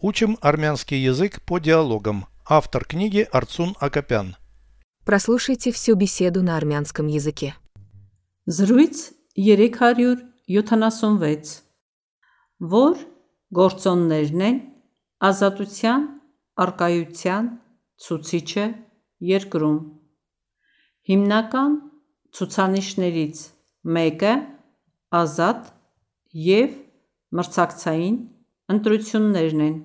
Учим армянский язык по диалогам. Автор книги Арцун Акопян. Прослушайте всю беседу на армянском языке. Զրույց 376 Որ գործոններն են ազատության արկայության ցուցիչը երկրում Հիմնական ցուցանիշներից մեկը ազատ եւ մրցակցային ընտրություններն են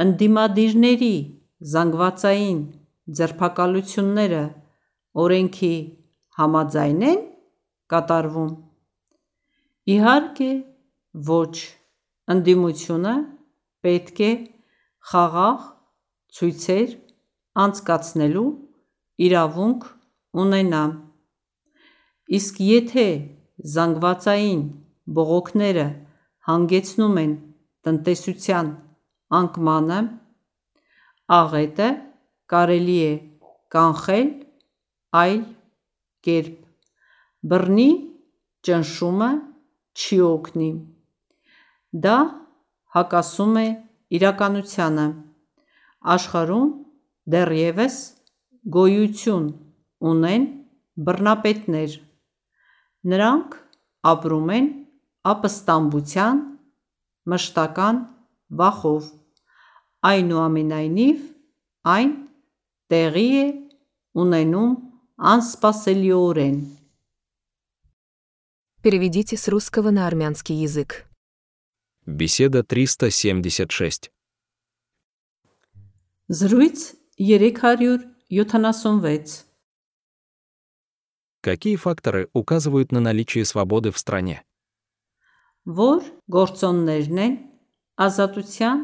Ընդդիմադիրների զանգվածային ձերբակալությունները օրենքի համաձայն են կատարվում Իհարկե ոչ ընդդիմությունը պետք է խաղաղ ցույցեր անցկացնելու իրավունք ունենա իսկ եթե զանգվածային բողոքները հանգեցնում են տնտեսության անկմանը աղետը կարելի է կանխել այլ կերպ. բռնի ճնշումը չի օգնի դա հակասում է իրականությանը աշխարհում դեռևս գոյություն ունեն բռնապետներ նրանք ապրում են ապստամբության մշտական վախով այնուամենայնիվ այն տեղի է ունենում անսպասելիորեն Переведите с русского на армянский язык. Беседа 376. Զրույց 376 Какие факторы указывают на наличие свободы в стране? Որ գործոններն են ազատության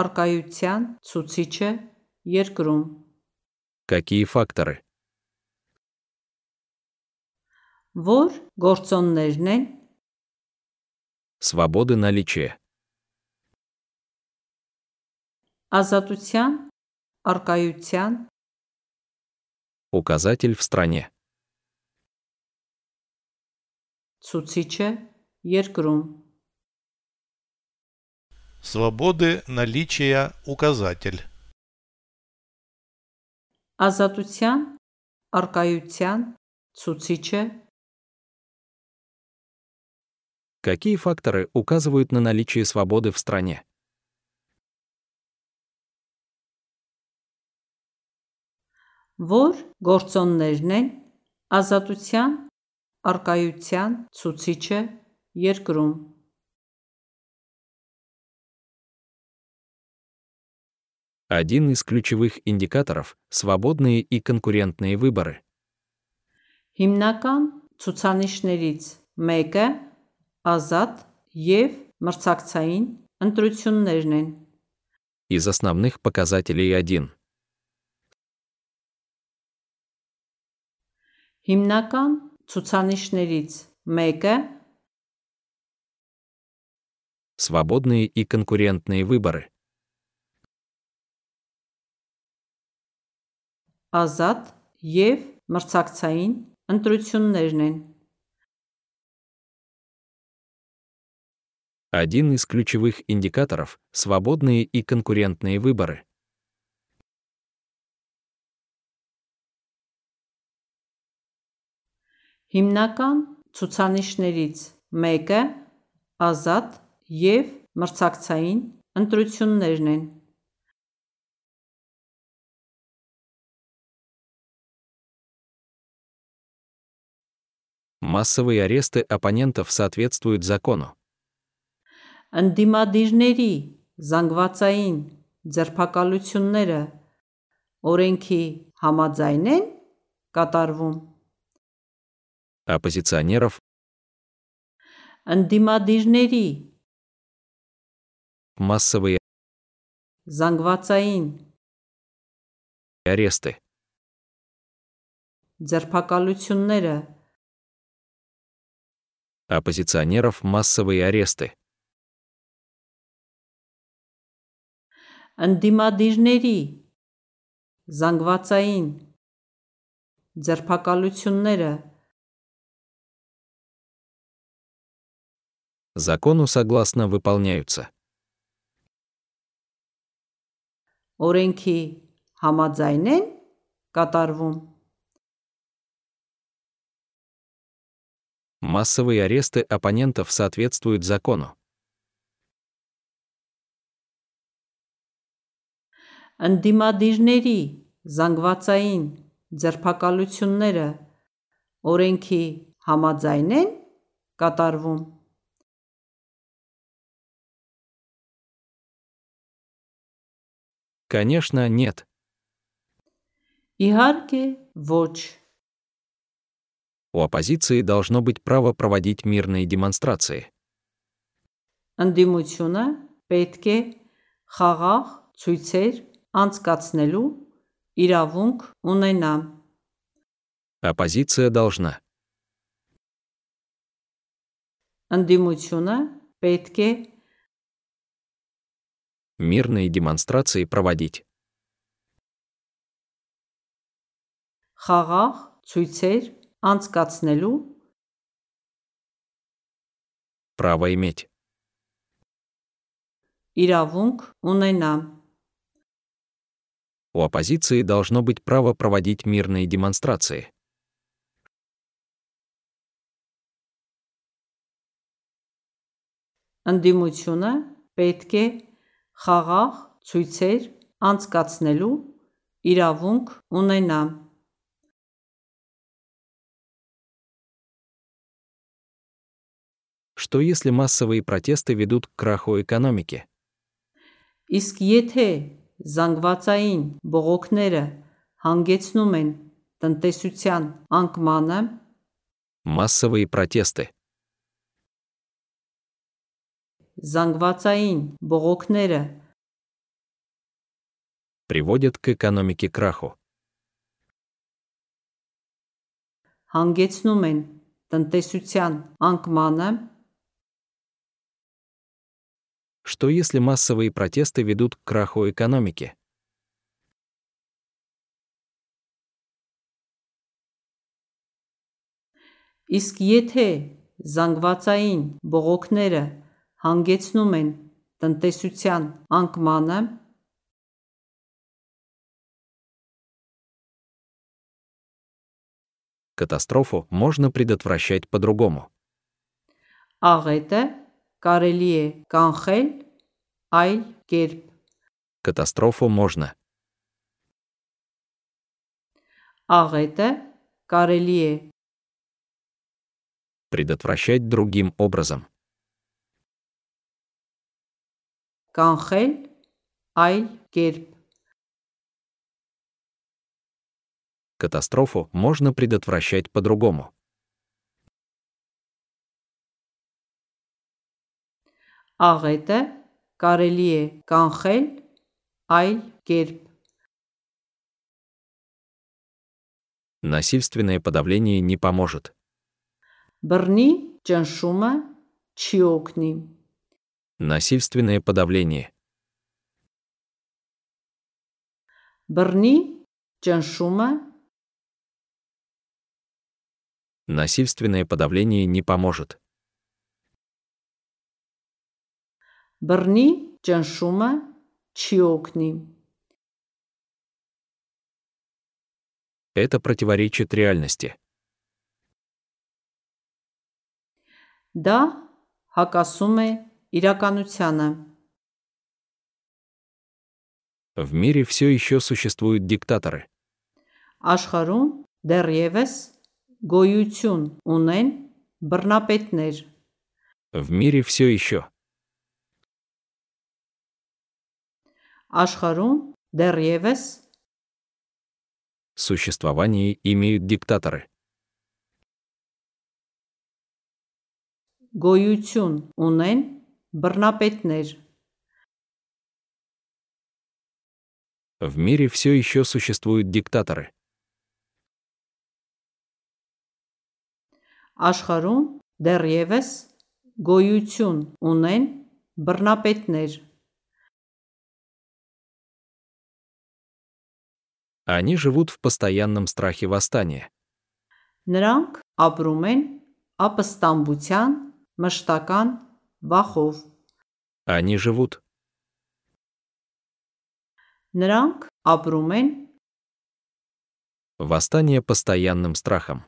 արկայության ցուցիչը երկրում Какие факторы? Որ գործոններն են Свободы наличия. ազատության արկայության Указатель в стране. ցուցիչը երկրում Свободы наличия указатель. ազատության արկայության ցուցիչը Какие факторы указывают на наличие свободы в стране? որ գործոններն են ազատության արկայության ցուցիչը երկրում Один из ключевых индикаторов – свободные и конкурентные выборы. Հիմնական ցուցանիշներից մեկը ազատ եւ մրցակցային ընտրություններն են։ Из основных показателей один. Հիմնական ցուցանիշներից մեկը Свободные и конкурентные выборы. ազատ եւ մրցակցային ընտրություններն են։ Один из ключевых индикаторов – свободные и конкурентные выборы. Հիմնական ցուցանիշներից մեկը ազատ եւ մրցակցային ընտրություններն են։ Массовые аресты оппонентов соответствуют закону. Ընդդիմադիրների զանգվածային ձերբակալությունները օրենքի համաձայն են կատարվում։ Оппозиционеров Ընդդիմադիրների массовые զանգվածային аресты. ձերբակալությունները Оппозиционеров массовые аресты. Ընդդիմադիրների զանգվածային ձերբակալությունները Закону согласно выполняются. օրենքի համաձայն են կատարվում։ Массовые аресты оппонентов соответствуют закону. Ընդդիմադիրների զանգվածային ձերբակալությունները օրենքի համաձայն են կատարվում։ Конечно, нет. Իհարկե, ոչ։ У оппозиции должно быть право проводить мирные демонстрации. Ընդդիմությունը պետք է խաղաղ ցույցեր անցկացնելու իրավունք ունենա։ Оппозиция должна. Ընդդիմությունը պետք է Мирные демонстрации проводить. խաղաղ ցույցեր անցկացնելու Право иметь. իրավունք ունենա։ У оппозиции должно быть право проводить мирные демонстрации. Ընդդիմությունը պետք է խաղաղ ցույցեր անցկացնելու իրավունք ունենա։ Что если массовые протесты ведут к краху экономики? Իսկ եթե զանգվածային բողոքները հանգեցնում են տնտեսության անկմանը, Массовые протесты. զանգվածային բողոքները приводят к экономике краху. հանգեցնում են տնտեսության անկմանը, Что если массовые протесты ведут к краху экономики? իսկ եթե զանգվածային բողոքները հանգեցնում են տնտեսության անկմանը, Катастрофу можно предотвращать по-другому. աղետը կարելի է կանխել այլ կերպ։ Катастрофу можно. Աղետը կարելի է предотвращать другим образом. կանխել այլ կերպ։ Катастрофу можно предотвращать по-другому. Աղետը կարելի է կանխել այլ կերպ։ Насильственное подавление не поможет. Բռնի ճնշումը չի օգնի։ Насильственное подавление. Բռնի ճնշումը Насильственное подавление не поможет. բռնի ճնշումը չի օգնի։ Это противоречит реальности. Դա հակասում է իրականությանը։ В мире все еще существуют диктаторы. Աշխարհում դեռևս գոյություն ունեն բռնապետներ։ В мире все еще. Աշխարհում դեռևս Существование имеют диктаторы. գոյություն ունեն բռնապետներ։ В мире все еще существуют диктаторы. Աշխարհում դեռևս գոյություն ունեն բռնապետներ։ Они живут в постоянном страхе восстания. Նրանք ապրում են ապստամբության մշտական վախով։ Они живут. Նրանք ապրում են Восстание постоянным страхом.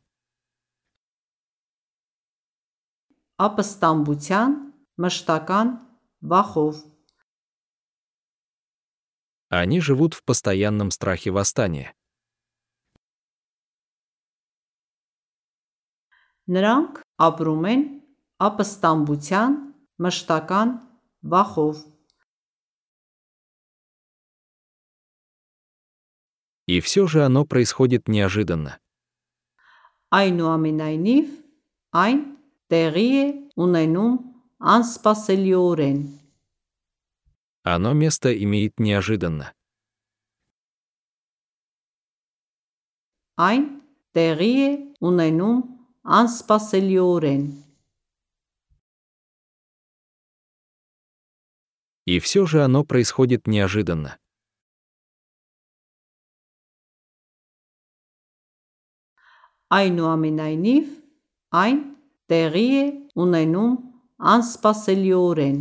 ապստամբության մշտական վախով։ Они живут в постоянном страхе восстания. Նրանք ապրում են ապստամբության մշտական վախով։ И все же оно происходит неожиданно. Այնուամենայնիվ, այն տեղի է ունենում անսպասելիորեն։ Оно место имеет неожиданно. Այն տեղի է ունենում անսպասելիորեն։ И все же оно происходит неожиданно. Այնուամենայնիվ, այն տեղի է ունենում անսպասելիորեն։